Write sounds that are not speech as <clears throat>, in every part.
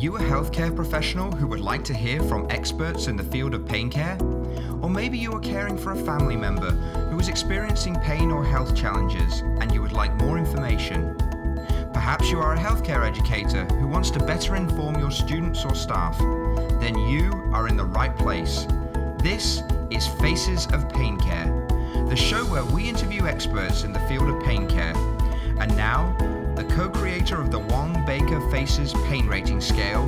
you a healthcare professional who would like to hear from experts in the field of pain care? Or maybe you are caring for a family member who is experiencing pain or health challenges and you would like more information. Perhaps you are a healthcare educator who wants to better inform your students or staff. Then you are in the right place. This is Faces of Pain Care, the show where we interview experts in the field of pain care. And now, the co creator of the Wong Baker Faces Pain Rating Scale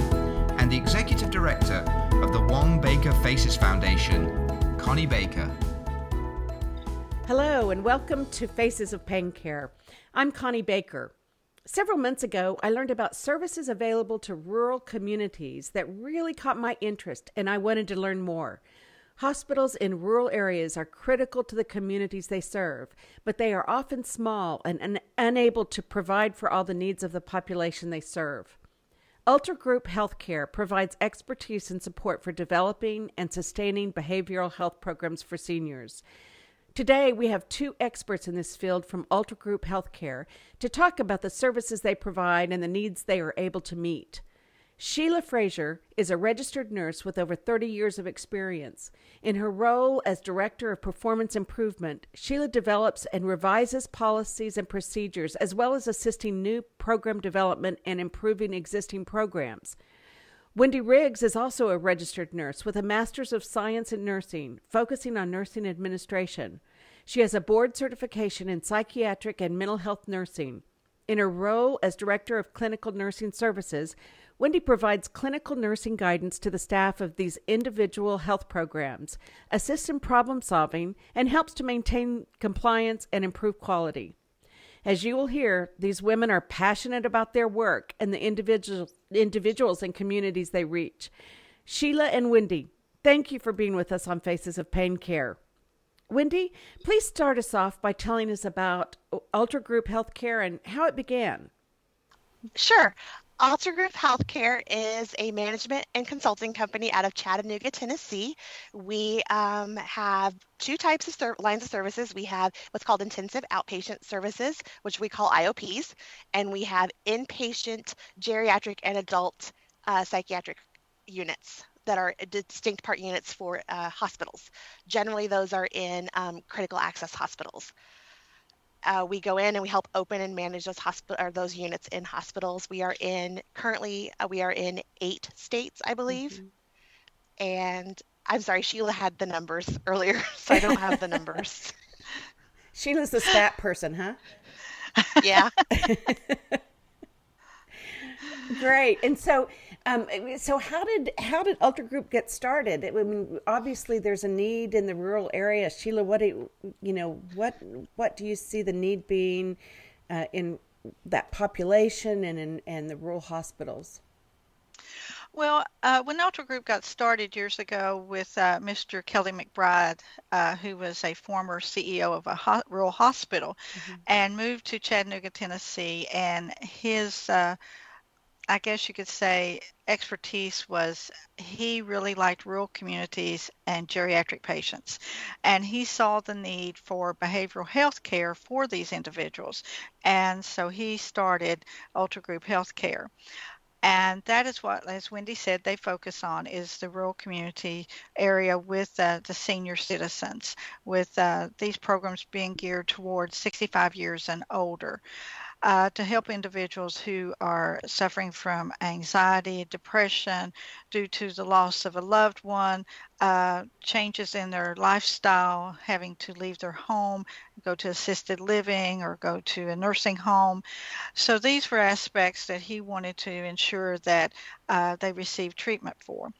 and the executive director of the Wong Baker Faces Foundation, Connie Baker. Hello, and welcome to Faces of Pain Care. I'm Connie Baker. Several months ago, I learned about services available to rural communities that really caught my interest, and I wanted to learn more. Hospitals in rural areas are critical to the communities they serve, but they are often small and un- unable to provide for all the needs of the population they serve. Ultra Group Healthcare provides expertise and support for developing and sustaining behavioral health programs for seniors. Today, we have two experts in this field from Ultra Group Healthcare to talk about the services they provide and the needs they are able to meet. Sheila Frazier is a registered nurse with over 30 years of experience. In her role as Director of Performance Improvement, Sheila develops and revises policies and procedures, as well as assisting new program development and improving existing programs. Wendy Riggs is also a registered nurse with a Master's of Science in Nursing, focusing on nursing administration. She has a board certification in psychiatric and mental health nursing. In her role as Director of Clinical Nursing Services, Wendy provides clinical nursing guidance to the staff of these individual health programs, assists in problem solving, and helps to maintain compliance and improve quality. As you will hear, these women are passionate about their work and the individuals, individuals and communities they reach. Sheila and Wendy, thank you for being with us on Faces of Pain Care. Wendy, please start us off by telling us about Ultra Group Healthcare and how it began. Sure. Ultra Group Healthcare is a management and consulting company out of Chattanooga, Tennessee. We um, have two types of ser- lines of services. We have what's called intensive outpatient services, which we call IOPs, and we have inpatient geriatric and adult uh, psychiatric units that are distinct part units for uh, hospitals. Generally, those are in um, critical access hospitals uh, we go in and we help open and manage those hospital or those units in hospitals. We are in currently uh, we are in eight states, I believe. Mm-hmm. And I'm sorry, Sheila had the numbers <laughs> earlier, so I don't have the numbers. <laughs> Sheila's the stat person, huh? <laughs> Yeah. Great. And so um, so how did how did Ultra Group get started? I mean, obviously there's a need in the rural area. Sheila, what do you, know? What what do you see the need being uh, in that population and in and the rural hospitals? Well, uh, when Ultra Group got started years ago with uh, Mr. Kelly McBride, uh, who was a former CEO of a ho- rural hospital, mm-hmm. and moved to Chattanooga, Tennessee, and his uh, I guess you could say expertise was he really liked rural communities and geriatric patients. And he saw the need for behavioral health care for these individuals. And so he started Ultra Group Health Care And that is what, as Wendy said, they focus on is the rural community area with uh, the senior citizens, with uh, these programs being geared towards 65 years and older uh, to help individuals who are suffering from anxiety, depression due to the loss of a loved one, uh, changes in their lifestyle, having to leave their home, go to assisted living, or go to a nursing home. So these were aspects that he wanted to ensure that uh, they received treatment for.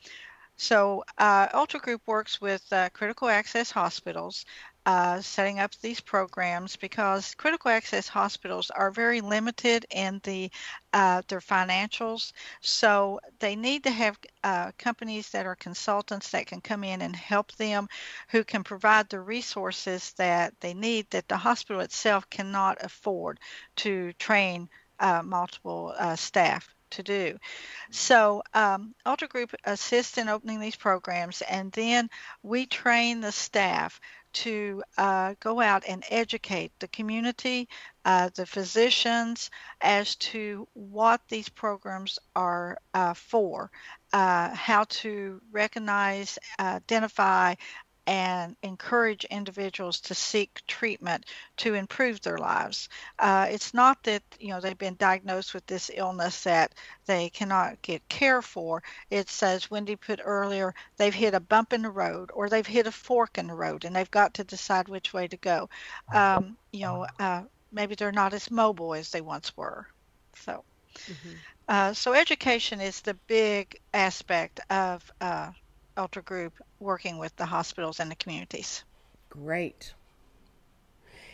So, uh, Ultra Group works with uh, critical access hospitals uh, setting up these programs because critical access hospitals are very limited in the uh, their financials. So they need to have uh, companies that are consultants that can come in and help them, who can provide the resources that they need that the hospital itself cannot afford to train uh, multiple uh, staff to do. So um, Group assists in opening these programs, and then we train the staff to uh, go out and educate the community, uh, the physicians, as to what these programs are uh, for, uh, how to recognize, identify, and encourage individuals to seek treatment to improve their lives. Uh, it's not that you know they've been diagnosed with this illness that they cannot get care for. It's as Wendy put earlier, they've hit a bump in the road or they've hit a fork in the road, and they've got to decide which way to go. Um, you know, uh, maybe they're not as mobile as they once were. So. Mm-hmm. Uh, so education is the big aspect of uh, Ultra Group working with the hospitals and the communities. Great.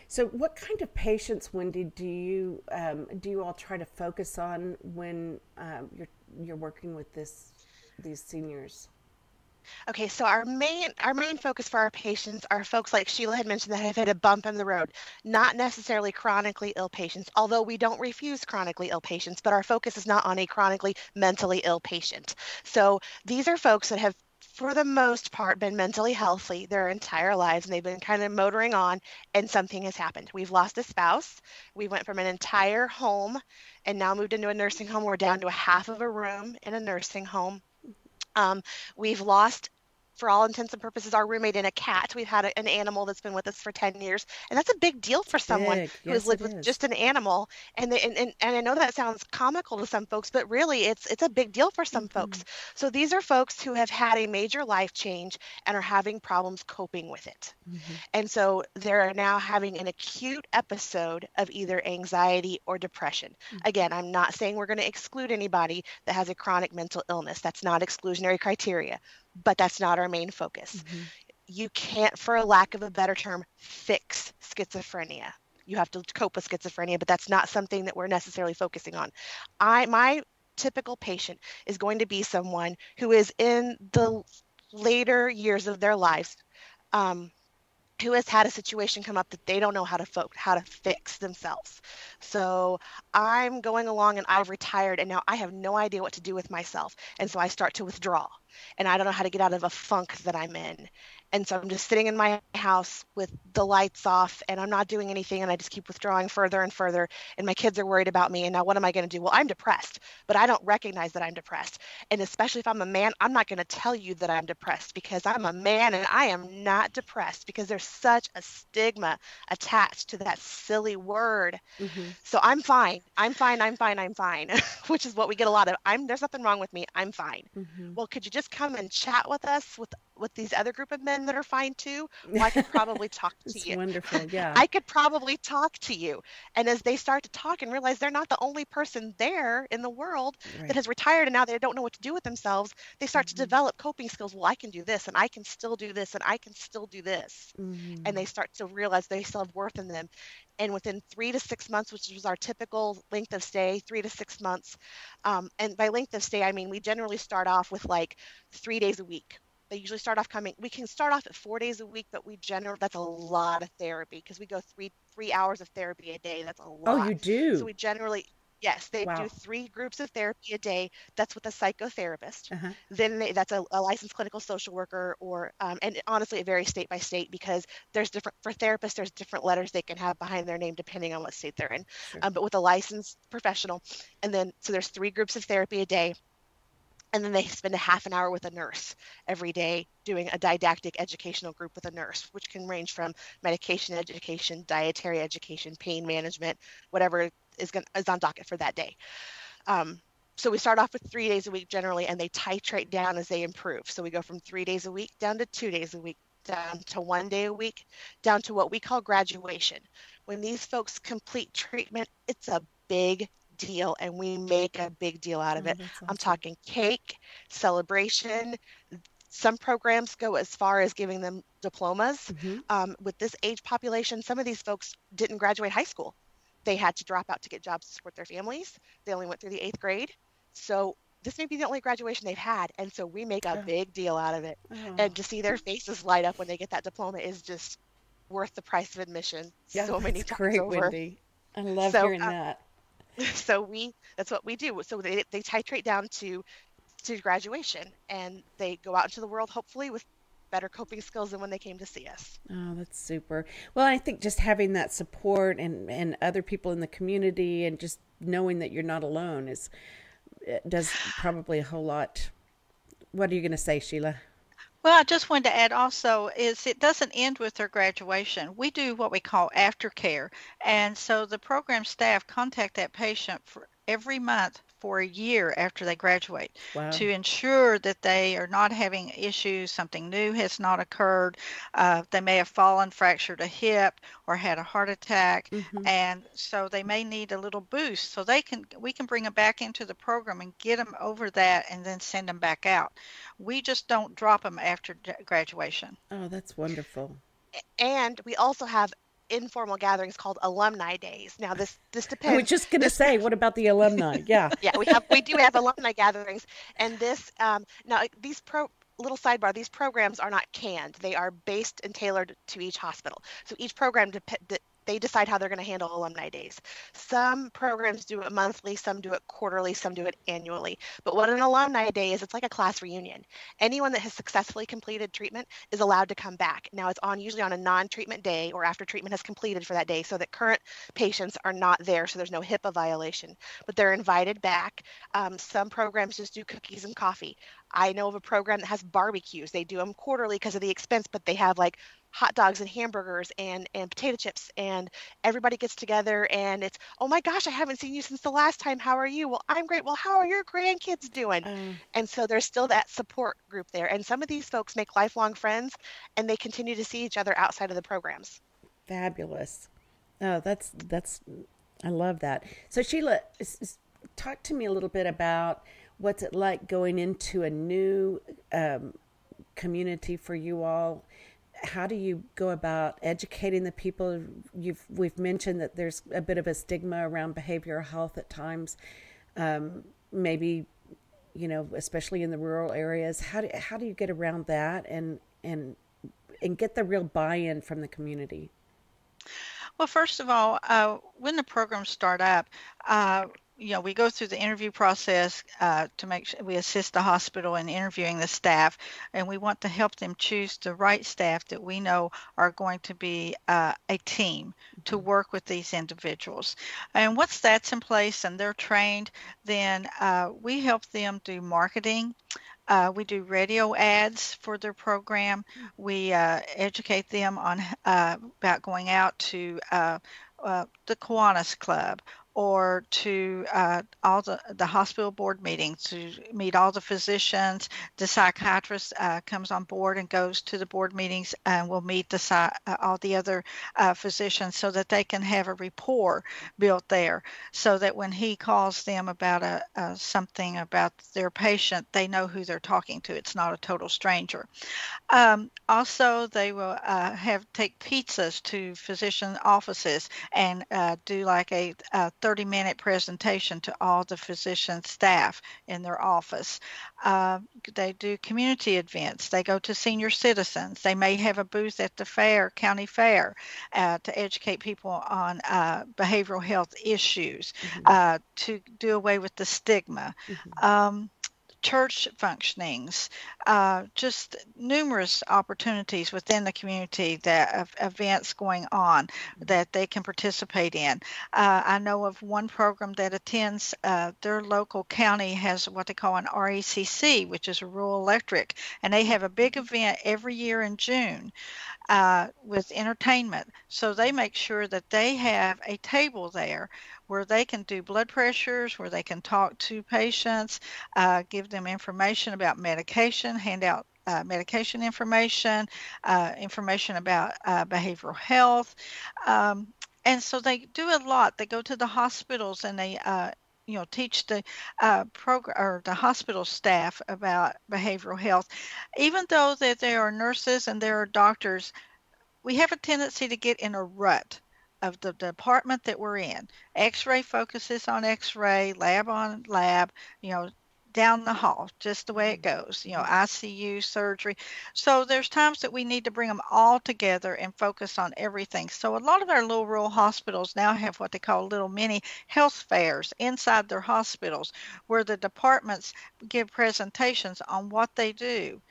So, what kind of patients, Wendy, do you um, do you all try to focus on when um, you're you're working with this these seniors? Okay, so our main our main focus for our patients are folks like Sheila had mentioned that have hit a bump in the road, not necessarily chronically ill patients, although we don't refuse chronically ill patients, but our focus is not on a chronically mentally ill patient. So these are folks that have for the most part, been mentally healthy their entire lives and they've been kind of motoring on, and something has happened. We've lost a spouse. We went from an entire home and now moved into a nursing home. We're down to a half of a room in a nursing home. Um, we've lost for all intents and purposes, our roommate and a cat. We've had a, an animal that's been with us for 10 years. And that's a big deal for someone big. who yes, has lived with just an animal. And, they, and, and, and, I know that sounds comical to some folks, but really it's, it's a big deal for some mm-hmm. folks. So these are folks who have had a major life change and are having problems coping with it. Mm-hmm. And so they're now having an acute episode of either anxiety or depression. Mm-hmm. Again, I'm not saying we're going to exclude anybody that has a chronic mental illness. That's not exclusionary criteria but that's not our main focus. Mm-hmm. You can't, for a lack of a better term, fix schizophrenia. You have to cope with schizophrenia, but that's not something that we're necessarily focusing on. I my typical patient is going to be someone who is in the later years of their lives um, who has had a situation come up that they don't know how to fo- how to fix themselves. So I'm going along and I've retired and now I have no idea what to do with myself. And so I start to withdraw and I don't know how to get out of a funk that I'm in. And so I'm just sitting in my house with the lights off and I'm not doing anything and I just keep withdrawing further and further. And my kids are worried about me. And now what am I going to do? Well, I'm depressed, but I don't recognize that I'm depressed. And especially if I'm a man, I'm not going to tell you that I'm depressed because I'm a man and I am not depressed because there's such a stigma attached to that silly word. Mm-hmm. So I'm fine. I'm fine. I'm fine. I'm fine, <laughs> which is what we get a lot of. I'm there's nothing wrong with me. I'm fine. Mm-hmm. Well, could you just come and chat with us with with these other group of men that are fine too, well, I could <laughs> probably talk to you. Wonderful, <laughs> yeah. I could probably talk to you. And as they start to talk and realize they're not the only person there in the world right. that has retired and now they don't know what to do with themselves, they start mm-hmm. to develop coping skills. Well, I can do this and I can still do this and I can still do this. Mm-hmm. And they start to realize they still have worth in them. And within three to six months, which is our typical length of stay, three to six months. Um, and by length of stay, I mean we generally start off with like three days a week they usually start off coming we can start off at four days a week but we generally that's a lot of therapy because we go three three hours of therapy a day that's a lot oh you do so we generally yes they wow. do three groups of therapy a day that's with a psychotherapist uh-huh. then they, that's a, a, licensed clinical social worker or um, and honestly it varies state by state because there's different for therapists there's different letters they can have behind their name depending on what state they're in sure. um, but with a licensed professional and then so there's three groups of therapy a day and then they spend a half an hour with a nurse every day doing a didactic educational group with a nurse which can range from medication education dietary education pain management whatever is, going, is on docket for that day. Um, so we start off with three days a week generally and they titrate down as they improve. So we go from three days a week down to two days a week down to one day a week down to what we call graduation. When these folks complete treatment it's a big deal and we make a big deal out of oh, it. Awesome. I'm talking cake, celebration. Some programs go as far as giving them diplomas. Mm-hmm. Um, with this age population, some of these folks didn't graduate high school. They had to drop out to get jobs to support their families. They only went through the eighth grade. So this may be the only graduation they've had. And so we make a big deal out of it. Oh. And to see their faces light up when they get that diploma is just worth the price of admission yeah, so many times great, over. Wendy. I love so, hearing um, that. <laughs> so we that's what we do so they, they titrate down to to graduation and they go out into the world hopefully with better coping skills than when they came to see us. Oh, that's super. Well, I think just having that support and and other people in the community and just knowing that you're not alone is does probably a whole lot. What are you going to say, Sheila? Well, I just wanted to add also is it doesn't end with their graduation. We do what we call aftercare. And so the program staff contact that patient for every month for a year after they graduate wow. to ensure that they are not having issues, something new has not occurred. Uh, they may have fallen, fractured a hip, or had a heart attack, mm-hmm. and so they may need a little boost. So they can we can bring them back into the program and get them over that, and then send them back out. We just don't drop them after graduation. Oh, that's wonderful. And we also have informal gatherings called alumni days. Now this this depends. I was just going to say, what about the alumni? <laughs> Yeah. yeah, we have we do have alumni gatherings, and this um, now these pro little sidebar these programs are not canned they are based and tailored to each hospital so each program de- they decide how they're going to handle alumni days. Some programs do it monthly, some do it quarterly, some do it annually. But what an alumni day is, it's like a class reunion. Anyone that has successfully completed treatment is allowed to come back. Now it's on usually on a non-treatment day or after treatment has completed for that day so that current patients are not there so there's no HIPAA violation. But they're invited back. Um, some programs just do cookies and coffee. I know of a program that has barbecues. They do them quarterly because of the expense, but they have like hot dogs and hamburgers and and potato chips and everybody gets together and it's oh my gosh i haven't seen you since the last time. How are you? Well i'm great. Well how are your grandkids doing? Um, and so there's still that support group there and some of these folks make lifelong friends and they continue to see each other outside of the programs. Fabulous. Oh that's that's i love that. So sheila talk to me a little bit about what's it like going into a new um, community for you all how do you go about educating the people? You've we've mentioned that there's a bit of a stigma around behavioral health at times. Um, maybe you know, especially in the rural areas. How do how do you get around that and and and get the real buy-in from the community? Well, first of all, uh, when the programs start up, uh, you know, we go through the interview process uh, to make sure we assist the hospital in interviewing the staff, and we want to help them choose the right staff that we know are going to be uh, a team to mm-hmm. work with these individuals. And once that's in place and they're trained, then uh, we help them do marketing. Uh, we do radio ads for their program. We uh, educate them on uh, about going out to uh, uh, the Kiwanis Club or to uh, all the, the hospital board meetings to meet all the physicians. The psychiatrist uh, comes on board and goes to the board meetings and will meet the uh, all the other uh, physicians so that they can have a rapport built there so that when he calls them about a, a something about their patient, they know who they're talking to. It's not a total stranger. Um, also, they will uh, have take pizzas to physician offices and uh, do like a, a 30 minute presentation to all the physician staff in their office. Uh, they do community events. They go to senior citizens. They may have a booth at the fair, county fair, uh, to educate people on uh, behavioral health issues, mm-hmm. Uh, to do away with the stigma. Mm-hmm. Um, church functionings, uh, just numerous opportunities within the community that of events going on that they can participate in. Uh, I know of one program that attends uh, their local county has what they call an RECC, which is a rural electric, and they have a big event every year in June uh, with entertainment. So they make sure that they have a table there where they can do blood pressures, where they can talk to patients, uh, give them information about medication, hand out uh, medication information, uh, information about uh, behavioral health. Um, and so they do a lot. They go to the hospitals and they uh, you know teach the uh, program or the hospital staff about behavioral health even though that there are nurses and there are doctors we have a tendency to get in a rut of the department that we're in. X-ray focuses on X-ray, lab on lab, you know, down the hall, just the way it mm-hmm. goes, you know, ICU, surgery. So there's times that we need to bring them all together and focus on everything. So a lot of our little rural hospitals now have what they call little mini health fairs inside their hospitals where the departments give presentations on what they do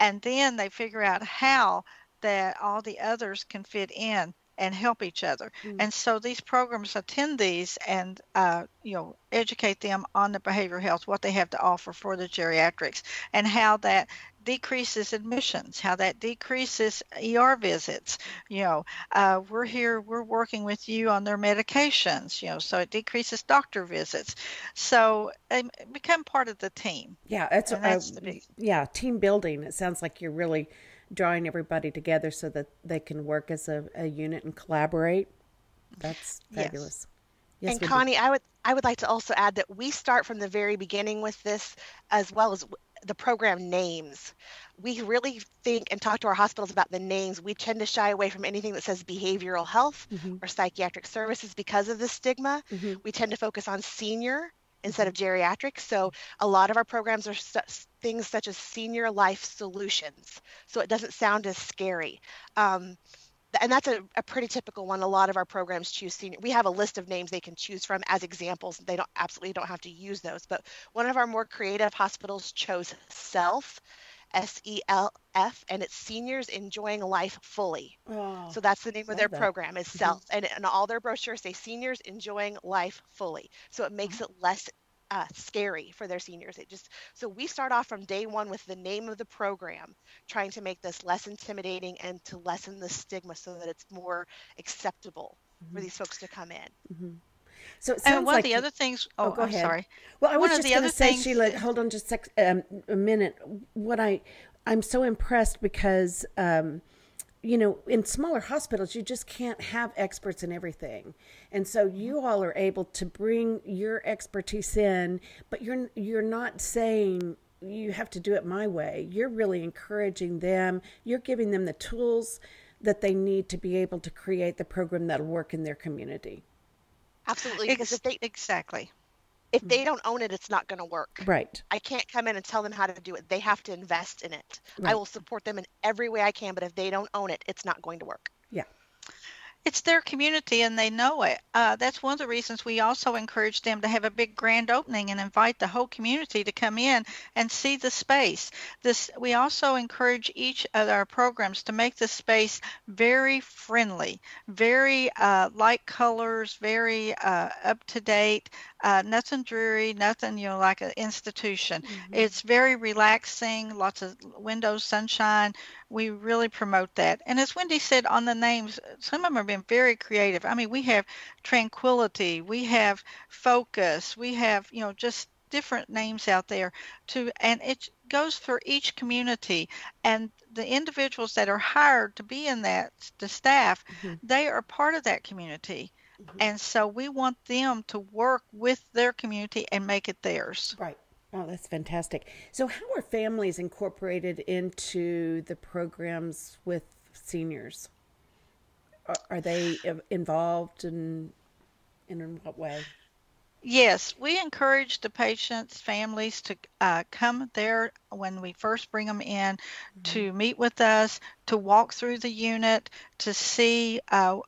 and then they figure out how that all the others can fit in and help each other. Mm. And so these programs attend these and uh, you know educate them on the behavioral health, what they have to offer for the geriatrics, and how that decreases admissions, how that decreases ER visits. You know, uh, we're here, we're working with you on their medications. You know, so it decreases doctor visits. So they become part of the team. Yeah, that's uh, yeah team building. It sounds like you're really drawing everybody together so that they can work as a, a unit and collaborate. That's fabulous. Yes. Yes, and Connie, I would I would like to also add that we start from the very beginning with this, as well as the program names. We really think and talk to our hospitals about the names. We tend to shy away from anything that says behavioral health mm-hmm. or psychiatric services because of the stigma. Mm-hmm. We tend to focus on senior instead of geriatric. So a lot of our programs are things such as senior life solutions. So it doesn't sound as scary. Um, and that's a, a, pretty typical one. A lot of our programs choose senior. We have a list of names they can choose from as examples. They don't absolutely don't have to use those. But one of our more creative hospitals chose Self, S E L F, and it's seniors enjoying life fully. Oh, so that's the name of their that. program is mm-hmm. Self, and, and all their brochures say seniors enjoying life fully. So it makes mm-hmm. it less uh, scary for their seniors. It just so we start off from day one with the name of the program, trying to make this less intimidating and to lessen the stigma so that it's more acceptable mm-hmm. for these folks to come in. Mm-hmm. So it sounds and one like of the other things. Oh, oh go I'm ahead. Sorry. Well, I was one just going to say, things... Sheila. Hold on, just sec, um, a minute. What I I'm so impressed because. Um, you know, in smaller hospitals, you just can't have experts in everything. And so you all are able to bring your expertise in, but you're you're not saying you have to do it my way. You're really encouraging them. You're giving them the tools that they need to be able to create the program that'll work in their community. Absolutely, because if they exactly if they mm. don't own it, it's not going to work. Right. I can't come in and tell them how to do it. They have to invest in it. Right. I will support them in every way I can, but if they don't own it, it's not going to work. Yeah it's their community and they know it. Uh, that's one of the reasons we also encourage them to have a big grand opening and invite the whole community to come in and see the space. This we also encourage each of our programs to make the space very friendly, very uh, light colors, very uh, up to date, uh, nothing dreary, nothing you know like an institution. Mm-hmm. It's very relaxing, lots of windows, sunshine. We really promote that. And as Wendy said on the names, some of them have been very creative. I mean, we have tranquility, we have focus, we have you know just different names out there to and it goes for each community and the individuals that are hired to be in that the staff mm-hmm. they are part of that community Mm-hmm. And so we want them to work with their community and make it theirs. Right. Oh, that's fantastic. So, how are families incorporated into the programs with seniors? Are, are they involved in, in what way? Yes, we encourage the patients' families to uh, come there when we first bring them in mm-hmm. to meet with us, to walk through the unit, to see uh,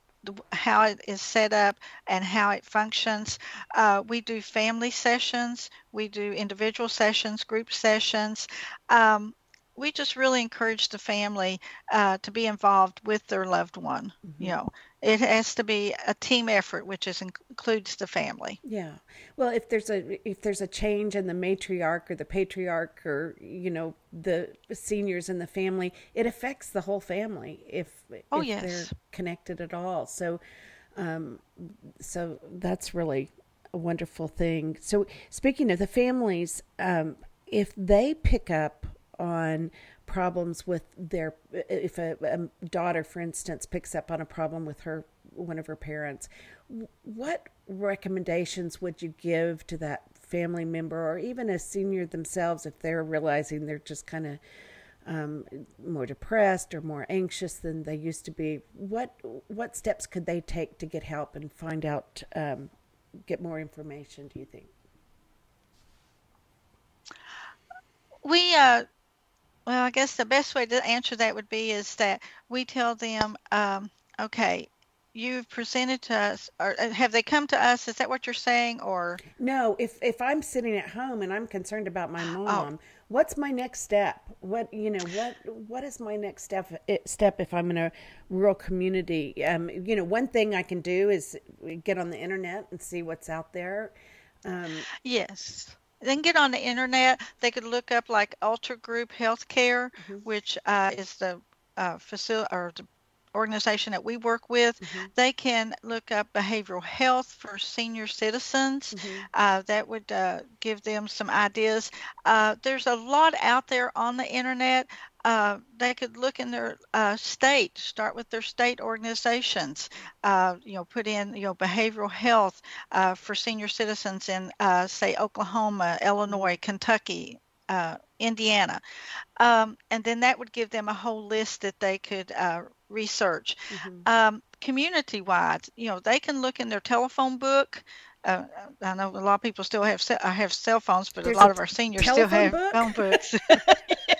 how it is set up and how it functions. Uh, we do family sessions, we do individual sessions, group sessions. Um, we just really encourage the family uh, to be involved with their loved one. Mm-hmm. You know, it has to be a team effort, which is, includes the family. Yeah. Well, if there's a if there's a change in the matriarch or the patriarch or you know the seniors in the family, it affects the whole family if oh if yes they're connected at all. So, um, so that's really a wonderful thing. So speaking of the families, um, if they pick up on problems with their if a, a, daughter for instance picks up on a problem with her one of her parents what recommendations would you give to that family member or even a senior themselves if they're realizing they're just kind of um, more depressed or more anxious than they used to be? What what steps could they take to get help and find out um, get more information do you think? We uh well, I guess the best way to answer that would be is that we tell them, um, okay, you've presented to us, or uh, have they come to us? Is that what you're saying, or no? If if I'm sitting at home and I'm concerned about my oh. mom, oh. what's my next step? What you know, what what is my next step step if I'm in a rural community? Um, you know, one thing I can do is get on the internet and see what's out there. Um, yes. Then get on the internet. They could look up like Ultra Group Healthcare, mm-hmm. which uh, is the uh, facility or the organization that we work with, mm-hmm. they can look up behavioral health for senior citizens. Mm-hmm. Uh, that would uh, give them some ideas. Uh, there's a lot out there on the internet. Uh, they could look in their uh, state, start with their state organizations. Uh, you know, put in you know behavioral health for senior citizens in say Oklahoma, Illinois, Kentucky, uh, Indiana. Um, and then that would give them a whole list that they could uh, research. Mm-hmm. Um, community wide, you know, they can look in their telephone book. Uh, I know a lot of people still have I have cell phones, but There's a lot a of our seniors still have book? phone books. <laughs> <laughs>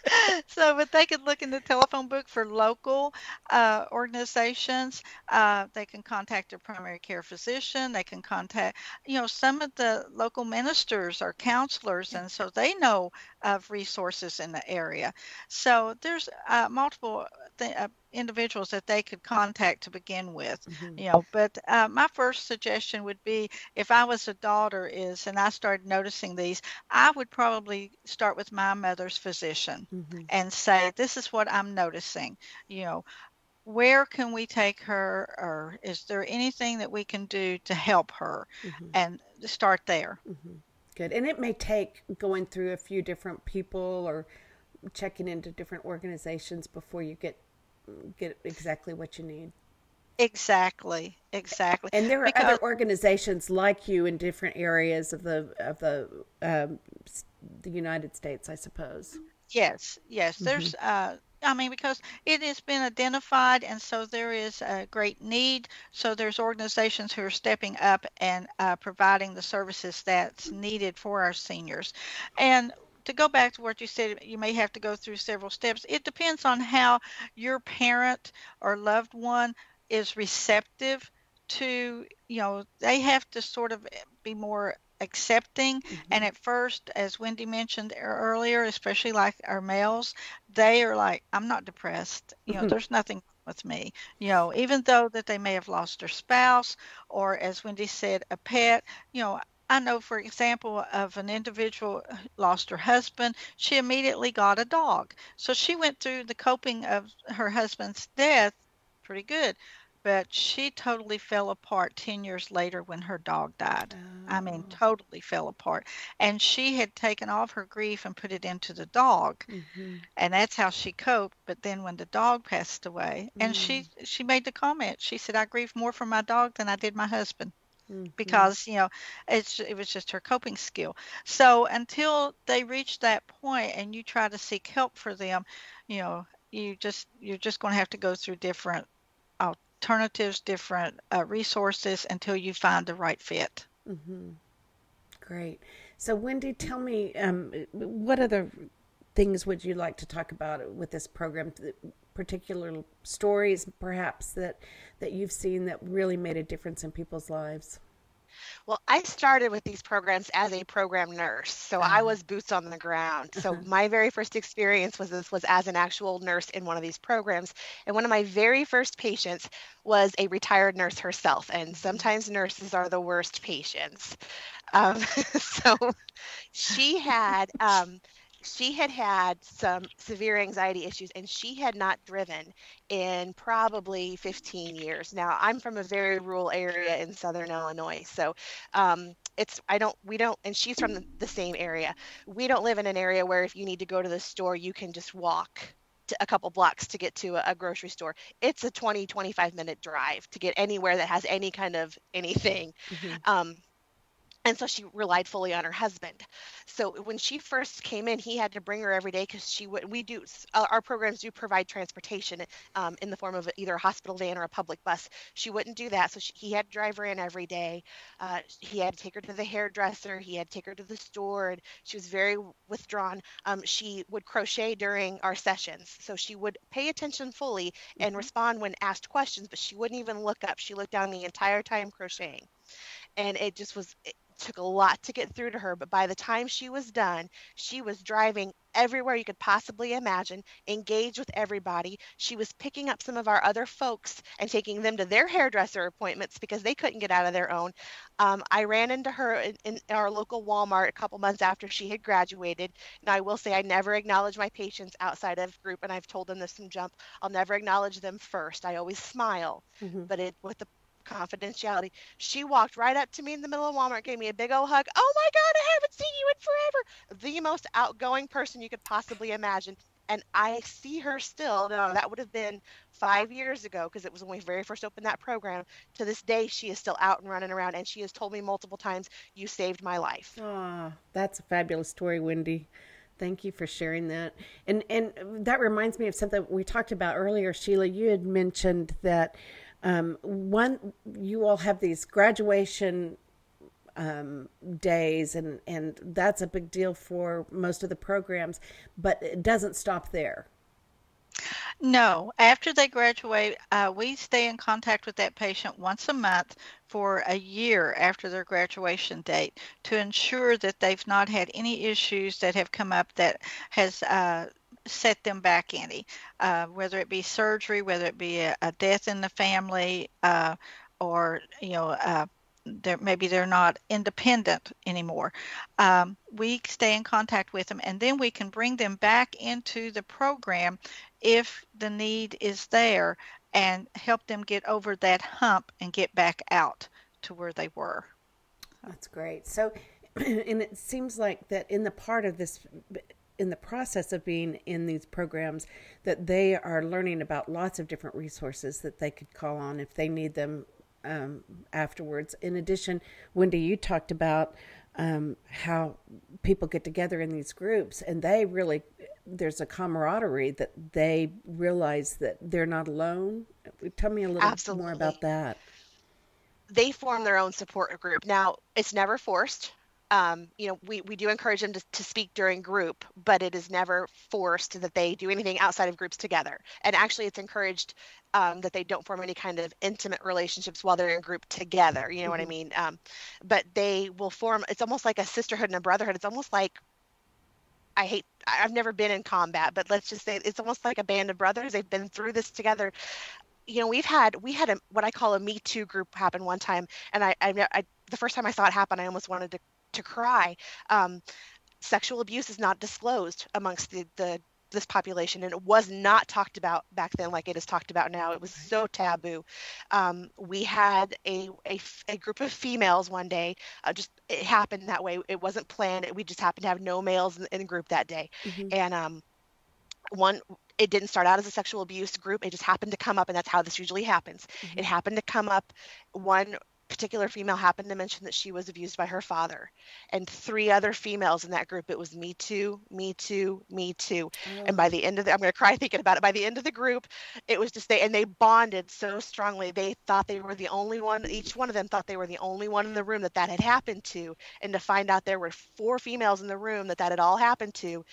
<laughs> so, but they could look in the telephone book for local uh, organizations. Uh, they can contact their primary care physician. They can contact, you know, some of the local ministers or counselors, and so they know of resources in the area. So there's uh, multiple th- uh, individuals that they could contact to begin with mm-hmm. you know but uh, my first suggestion would be if i was a daughter is and i started noticing these i would probably start with my mother's physician mm-hmm. And say this is what i'm noticing you know where can we take her or is there anything that we can do to help her mm-hmm. and start there mm-hmm. good and it may take going through a few different people or checking into different organizations before you get get exactly what you need. Exactly, exactly. And there are because, other organizations like you in different areas of the of the um, the United States, I suppose. Yes, yes. Mm-hmm. There's, uh, I mean, because it has been identified, and so there is a great need. So there's organizations who are stepping up and uh, providing the services that's needed for our seniors, and to go back to what you said, you may have to go through several steps. It depends on how your parent or loved one is receptive to, you know, they have to sort of be more accepting. Mm-hmm. And at first, as Wendy mentioned earlier, especially like our males, they are like, I'm not depressed. You know, mm-hmm. there's nothing with me. You know, even though that they may have lost their spouse or, as Wendy said, a pet, you know, I know, for example, of an individual lost her husband. She immediately got a dog. So she went through the coping of her husband's death pretty good. But she totally fell apart 10 years later when her dog died. Oh. I mean, oh. totally fell apart. And she had taken off her grief and put it into the dog. Mm-hmm. And that's how she coped. But then when the dog passed away, mm. and she, mm. she made the comment, she said, I grieved more for my dog than I did my husband mm-hmm. because you know it's it was just her coping skill so until they reach that point and you try to seek help for them you know you just you're just going to have to go through different alternatives different uh, resources until you find the right fit. Mm-hmm. great. So wendy tell me um, what other things would you like to talk about with this program? Particular stories perhaps that that you've seen that really made a difference in people's lives well, I started with these programs as a program nurse. So I mm-hmm. was boots on the ground. So uh-huh. my very first experience was this was as an actual nurse in one of these programs. And one of my very first patients was a retired nurse herself. And mm-hmm. sometimes nurses are the worst patients. Um, <laughs> so she had um, she had had some severe anxiety issues and she had not driven in probably 15 years now i'm from a very rural area in southern illinois so um, it's i don't we don't and she's from the, same area we don't live in an area where if you need to go to the store you can just walk a couple blocks to get to a, a, grocery store. It's a 20, 25 minute drive to get anywhere that has any kind of anything. Mm-hmm. Um, and so she relied fully on her husband. So when she first came in he had to bring her every day because she would we do uh, our programs do provide transportation um, in the form of either a hospital van or a public bus. She wouldn't do that. So she, he had to drive her in every day. Uh, he had to take her to the hairdresser. He had to take her to the store. And she was very withdrawn. Um, she would crochet during our sessions. So she would pay attention fully and mm-hmm. respond when asked questions but she wouldn't even look up. She looked down the entire time crocheting. And it just was took a lot to get through to her, but by the time she was done, she was driving everywhere you could possibly imagine, engaged with everybody. She was picking up some of our other folks and taking them to their hairdresser appointments because they couldn't get out of their own. Um, I ran into her in, in, our local Walmart a couple months after she had graduated. And I will say, I never acknowledge my patients outside of group, and I've told them this from jump. I'll never acknowledge them first. I always smile, mm-hmm. but it with the confidentiality. She walked right up to me in the middle of Walmart, gave me a big old hug. Oh my God, I haven't seen you in forever. The most outgoing person you could possibly imagine. And I see her still. Now, that would have been five years ago because it was when we very first opened that program. To this day, she is still out and running around. And she has told me multiple times, You saved my life. Ah, that's a fabulous story, Wendy. Thank you for sharing that. And and that reminds me of something we talked about earlier, Sheila. You had mentioned that um, one, you all have these graduation um, days, and and that's a big deal for most of the programs, but it doesn't stop there. No, after they graduate, uh, we stay in contact with that patient once a month for a year after their graduation date to ensure that they've not had any issues that have come up that has uh, set them back any, uh, whether it be surgery, whether it be a, a death in the family, uh, or you know, uh, they're, maybe they're not independent anymore. Um, we stay in contact with them, and then we can bring them back into the program if the need is there, and help them get over that hump and get back out to where they were. That's great. So, <clears throat> and it seems like that in the part of this in the process of being in these programs that they are learning about lots of different resources that they could call on if they need them um, afterwards. In addition, Wendy, you talked about um, how people get together in these groups and they really there's a camaraderie that they realize that they're not alone. Tell me a little Absolutely. more about that. They form their own support group. Now, it's never forced um, you know, we, we do encourage them to, to speak during group, but it is never forced that they do anything outside of groups together. And actually, it's encouraged um, that they don't form any kind of intimate relationships while they're in group together. You know mm-hmm. what I mm-hmm. mean? Um, but they will form, it's almost like a sisterhood and a brotherhood. It's almost like, I hate, I've never been in combat, but let's just say it's almost like a band of brothers. They've been through this together you know we've had we had a what i call a me too group happen one time and I, I, I the first time i saw it happen i almost wanted to to cry. Um, sexual abuse is not disclosed amongst the, the this population and it was not talked about back then like it is talked about now. It was so taboo. Um, we had a, a, a, group of females one day uh, just it happened that way. It wasn't planned. We just happened to have no males in, in the group that day. Mm-hmm. and um, one it didn't start out as a sexual abuse group. It just happened to come up and that's how this usually happens. Mm-hmm. it happened to come up one particular female happened to mention that she was abused by her father. And three other females in that group it was me too me too me too. Oh. and by the end of the i'm going to cry thinking about it. By the end of the group it was just they and they bonded so strongly. They thought they were the only one each one of them thought they were the only one in the room that that had happened to. And to find out there were four females in the room that that had all happened to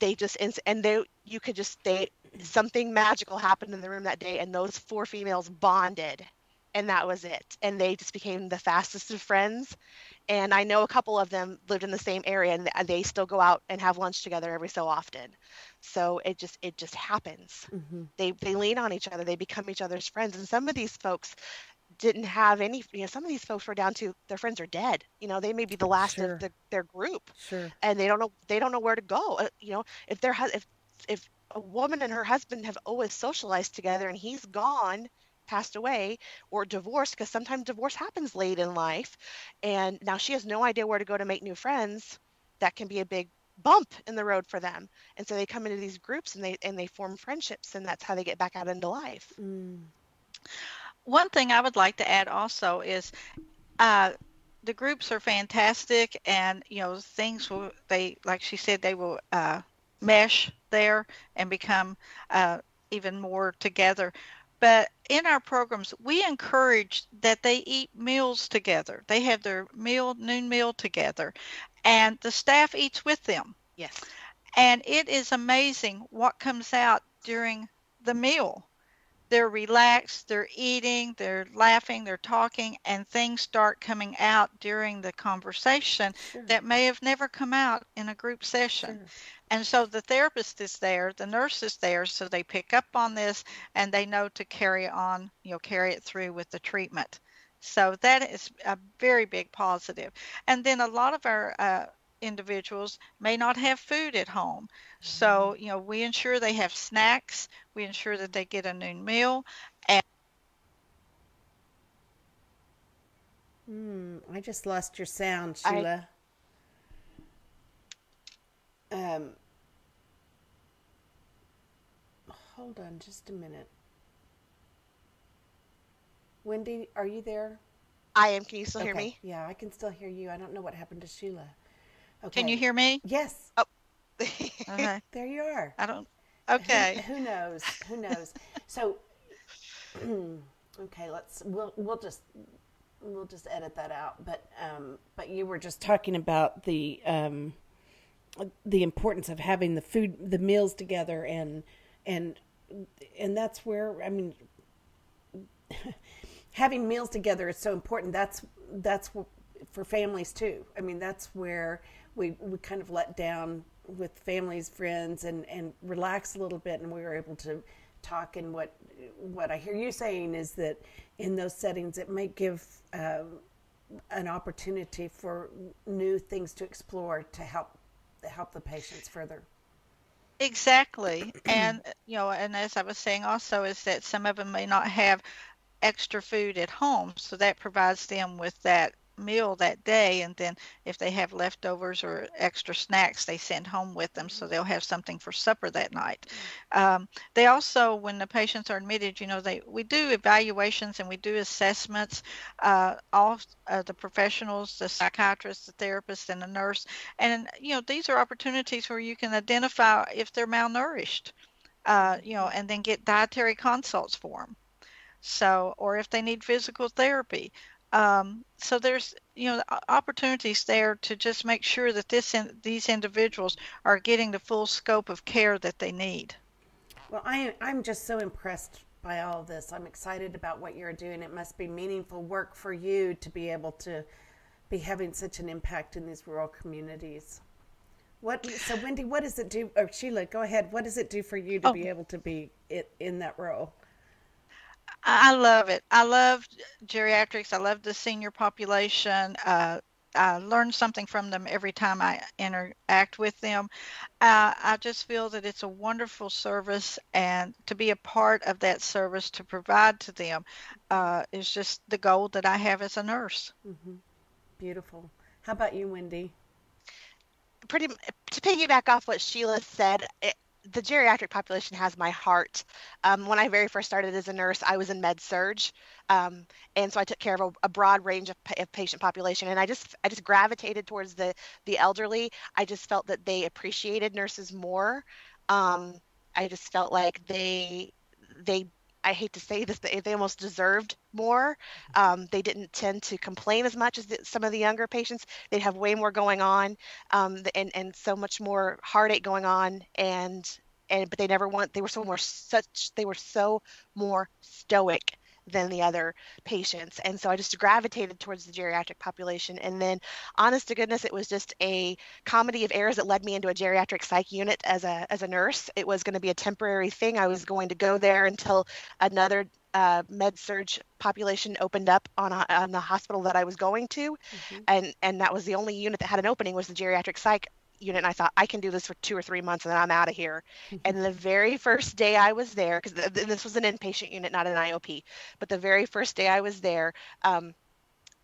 they just and they you could just they something magical happened in the room that day and those four females bonded and that was it. And they just became the fastest of friends. And I know a couple of them lived in the same area, and they still go out and have lunch together every so often. So it just it just happens. Mm-hmm. They they lean on each other. They become each other's friends. And some of these folks didn't have any. You know, some of these folks were down to their friends are dead. You know, they may be the last sure. of the, their group, sure. and they don't know they don't know where to go. Uh, you know, if their if if a woman and her husband have always socialized together and he's gone passed away or divorced because sometimes divorce happens late in life and now she has no idea where to go to make new friends that can be a big bump in the road for them. And so they come into these groups and they and they form friendships and that's how they get back out into life. Mm. one thing i would like to add also is uh, the groups are fantastic and you know things will they like she said they will uh, mesh there and become uh, even more together but in our programs, we encourage that they eat meals together. They have their meal, noon meal together, and the staff eats with them. Yes. And it is amazing what comes out during the meal. they're relaxed, they're eating, they're laughing, they're talking, and things start coming out during the conversation sure. that may have never come out in a group session. Sure. And so the therapist is there, the nurse is there, so they pick up on this and they know to carry on, you know, carry it through with the treatment. So that is a very big positive. And then a lot of our uh, individuals may not have food at home. So, mm-hmm. you know, we ensure they have snacks, we ensure that they get a noon meal. And mm, I just lost your sound, Sheila. I... Um, hold on just a minute. Wendy, are you there? I am. Can you still okay. hear me? Yeah, I can still hear you. I don't know what happened to Sheila. Okay. Can you hear me? Yes. Oh. <laughs> okay. <laughs> There you are. I don't. <laughs> Okay. Who, who knows? Who knows? so, <clears throat> okay, let's. We'll we'll just we'll just edit that out. But um, but you were just talking about the um, the importance of having the food, the meals together, and and and that's where I mean <laughs> having meals together is so important. That's that's for families too. I mean, that's where we we kind of let down with families, friends, and and relax a little bit, and we were able to talk. And what what I hear you saying is that in those settings, it may give uh, an opportunity for new things to explore to help help the patients further. Exactly. <clears throat> and you know, and as I was saying also is that some of them may not have extra food at home. So that provides them with that meal that day and then if they have leftovers or extra snacks they send home with them so they'll have something for supper that night. Um, they also when the patients are admitted you know they we do evaluations and we do assessments uh, all uh, the professionals the psychiatrist the therapist and the nurse. And you know these are opportunities where you can identify if they're malnourished uh, you know and then get dietary consults for them so or if they need physical therapy um, so there's you know opportunities there to just make sure that this in, these individuals are getting the full scope of care that they need. Well I, i'm just so impressed by all of this. I'm excited about what you're doing. It must be meaningful work for you to be able to be having such an impact in these rural communities. What so wendy what does it do or sheila go ahead. What does it do for you to oh. be able to be in that role I love it. I love geriatrics. I love the senior population. Uh, I learn something from them every time I interact with them. Uh, I just feel that it's a wonderful service, and to be a part of that service to provide to them uh, is just the goal that I have as a nurse. Mm-hmm. Beautiful. How about you, Wendy? Pretty to piggyback off what Sheila said, it, the geriatric population has my heart. Um, when I very first started as a nurse, I was in med surg, um, and so I took care of a, a broad range of, of, patient population. And I just I just gravitated towards the the elderly. I just felt that they appreciated nurses more. Um, I just felt like they they I hate to say this, they, they almost deserved more. Um, they didn't tend to complain as much as the, some of the younger patients. They'd have way more going on, um, and and so much more heartache going on, and and but they never want. They were so more such. They were so more stoic than the other patients. And so I just gravitated towards the geriatric population. And then, honest to goodness, it was just a comedy of errors that led me into a geriatric psych unit as a as a nurse. It was going to be a temporary thing. I was going to go there until another uh, med surg population opened up on, a, on the hospital that I was going to, mm-hmm. and and that was the only unit that had an opening was the geriatric psych unit and I thought I can do this for two or three months and then I'm out of here. and the very first day I was there, because th- this was an inpatient unit, not an IOP, but the very first day I was there, um,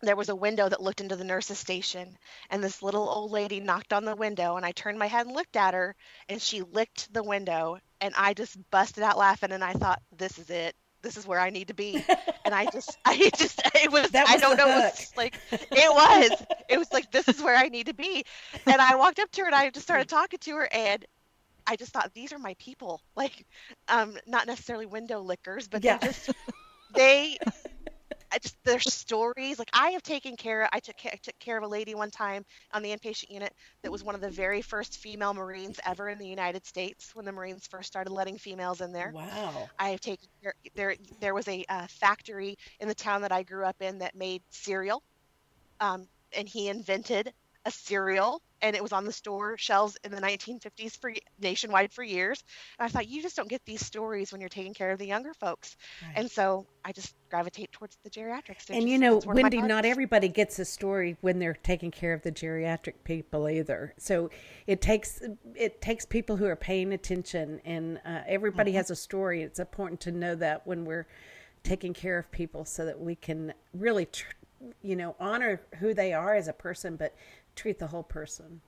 there was a window that looked into the nurse's station and this little old lady knocked on the window and i turned my head and looked at her and she licked the window and i just busted out laughing and i thought this is it this is where I need to be. <laughs> And I just, <laughs> I just, it was, was I don't know, it was like, it was, <laughs> it was like, this is where I need to be. And I walked up to her and I just started talking to her and I just thought, these are my people. Like, um, not necessarily window lickers, but yeah. they just, they, just, their stories. Like I have taken care. I took care, I took care of a lady one time on the inpatient unit that was one of the very first female Marines ever in the United States when the Marines first started letting females in there. Wow. I have taken care. There, there was a uh, factory in the town that I grew up in that made cereal, um, and he invented a cereal and it was on the store shelves in the 1950s for nationwide for years. And I thought you just don't get these stories when you're taking care of the younger folks. Right. And so I just gravitate towards the geriatrics. And you know, Wendy, not everybody gets a story when they're taking care of the geriatric people either. So it takes it takes people who are paying attention, and uh, everybody mm-hmm. has a story. It's important to know that when we're taking care of people, so that we can really. Tr- you know honor who they are as a person but treat the whole person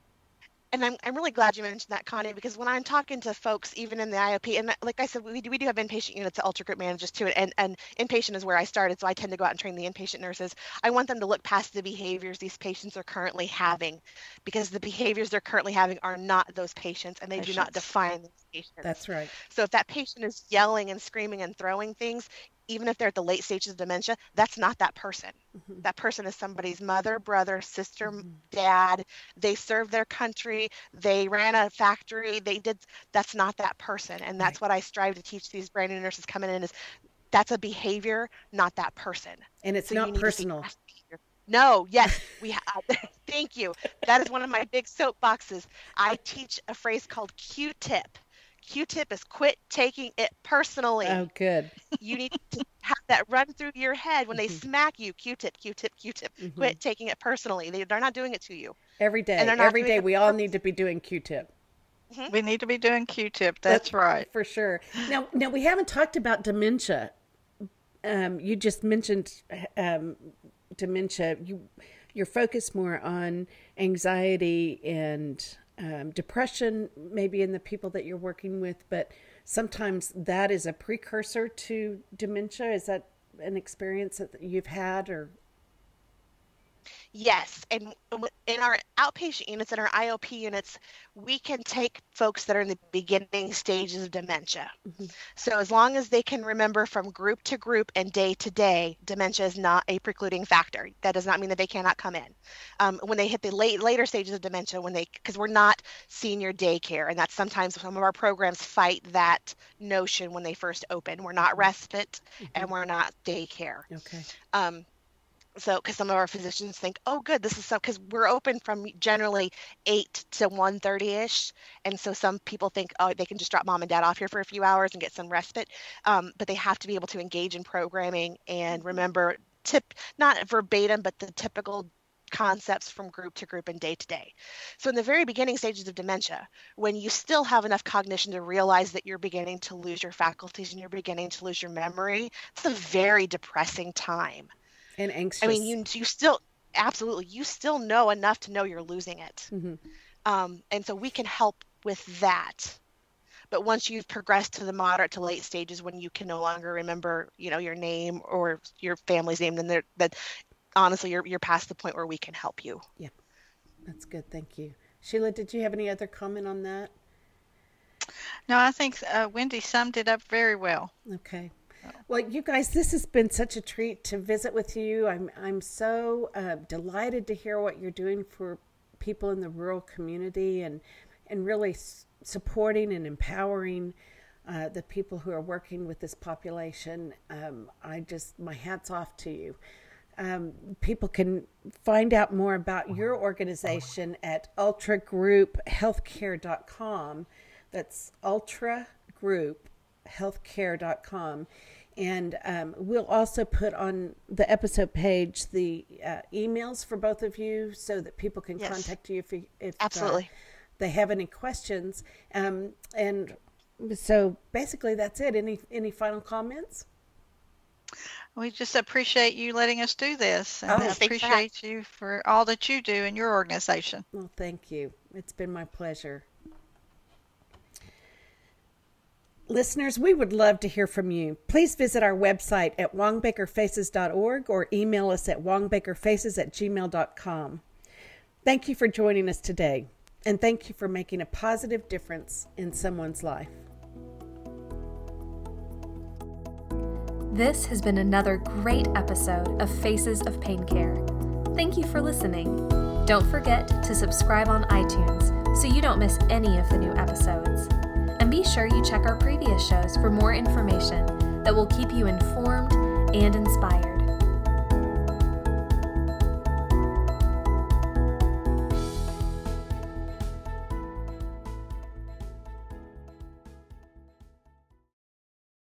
and I'm, I'm really glad you mentioned that, Connie, because when I'm talking to folks, even in the IOP, and like I said, we do, we do have inpatient units at Ultra Group managers too, and, and inpatient is where I started, so I tend to go out and train the inpatient nurses. I want them to look past the behaviors these patients are currently having, because the behaviors they're currently having are not those patients, and they patients. do not define those patients. That's right. So if that patient is yelling and screaming and throwing things, even if they're at the late stages of dementia, that's not that person. Mm-hmm. That person is somebody's mother, brother, sister, mm-hmm. dad. They served their country. They ran a factory. They did. That's not that person. And that's right. what I strive to teach these brand new nurses coming in is that's a behavior, not that person. And it's so not personal. No, yes, <laughs> we have. <laughs> thank you. That is one of my big soapboxes. I teach a phrase called Q-tip Q-tip is quit taking it personally. Oh, good. you need to have that run through your head when they mm-hmm. smack you. Q-tip, Q-tip, Q-tip. Mm-hmm. Quit taking it personally. They, are not doing it to you. Every day. Every day, we all need to be doing Q-tip. Mm-hmm. We need to be doing Q-tip. That's, That's, right. For sure. Now, now we haven't talked about dementia. Um, you just mentioned um, dementia. You you're focused more on anxiety and um, depression, maybe in the people that you're working with, but sometimes that is a precursor to dementia. Is that an experience that you've had or Yes, and in our outpatient units and our IOP units, we can take folks that are in the beginning stages of dementia. Mm-hmm. So as long as they can remember from group to group and day to day, dementia is not a precluding factor. That does not mean that they cannot come in. Um, when they hit the late later stages of dementia, when they because we're not senior daycare, and that's sometimes some of our programs fight that notion when they first open. We're not respite, mm-hmm. and we're not daycare. Okay. Um, so because some of our physicians think oh good this is so because we're open from generally 8 to 1.30ish and so some people think oh they can just drop mom and dad off here for a few hours and get some respite. Um, but they have to be able to engage in programming and remember tip not verbatim but the typical concepts from group to group and day to day. So, in the very beginning stages of dementia, when you still have enough cognition to realize that you're beginning to lose your faculties and you're beginning to lose your memory, it's a very depressing time and anxious. I mean, you you still absolutely you still know enough to know you're losing it, mm-hmm. um, and so we can help with that. But once you've progressed to the moderate to late stages, when you can no longer remember, you know, your name or your family's name, then that honestly, you're you're past the point where we can help you. Yeah, that's good. Thank you, Sheila. Did you have any other comment on that? No, I think uh, Wendy summed it up very well. Okay. Well, you guys, this has been such a treat to visit with you. I'm I'm so uh, delighted to hear what you're doing for people in the rural community and and really s- supporting and empowering uh, the people who are working with this population. Um, I just my hats off to you. Um, people can find out more about your organization at ultragrouphealthcare.com. That's ultragrouphealthcare.com. And um, we'll also put on the episode page the uh, emails for both of you so that people can yes. contact you if, if uh, absolutely uh, they have any questions. Um, and so basically, that's it. Any any final comments? We just appreciate you letting us do this, and oh, appreciate you for all that you do in your organization. Well, thank you. It's been my pleasure. Listeners, we would love to hear from you. Please visit our website at wongbakerfaces.org or email us at wongbakerfaces at gmail.com. Thank you for joining us today, and thank you for making a positive difference in someone's life. This has been another great episode of Faces of Pain Care. Thank you for listening. Don't forget to subscribe on iTunes so you don't miss any of the new episodes. And be sure you check our previous shows for more information that will keep you informed and inspired.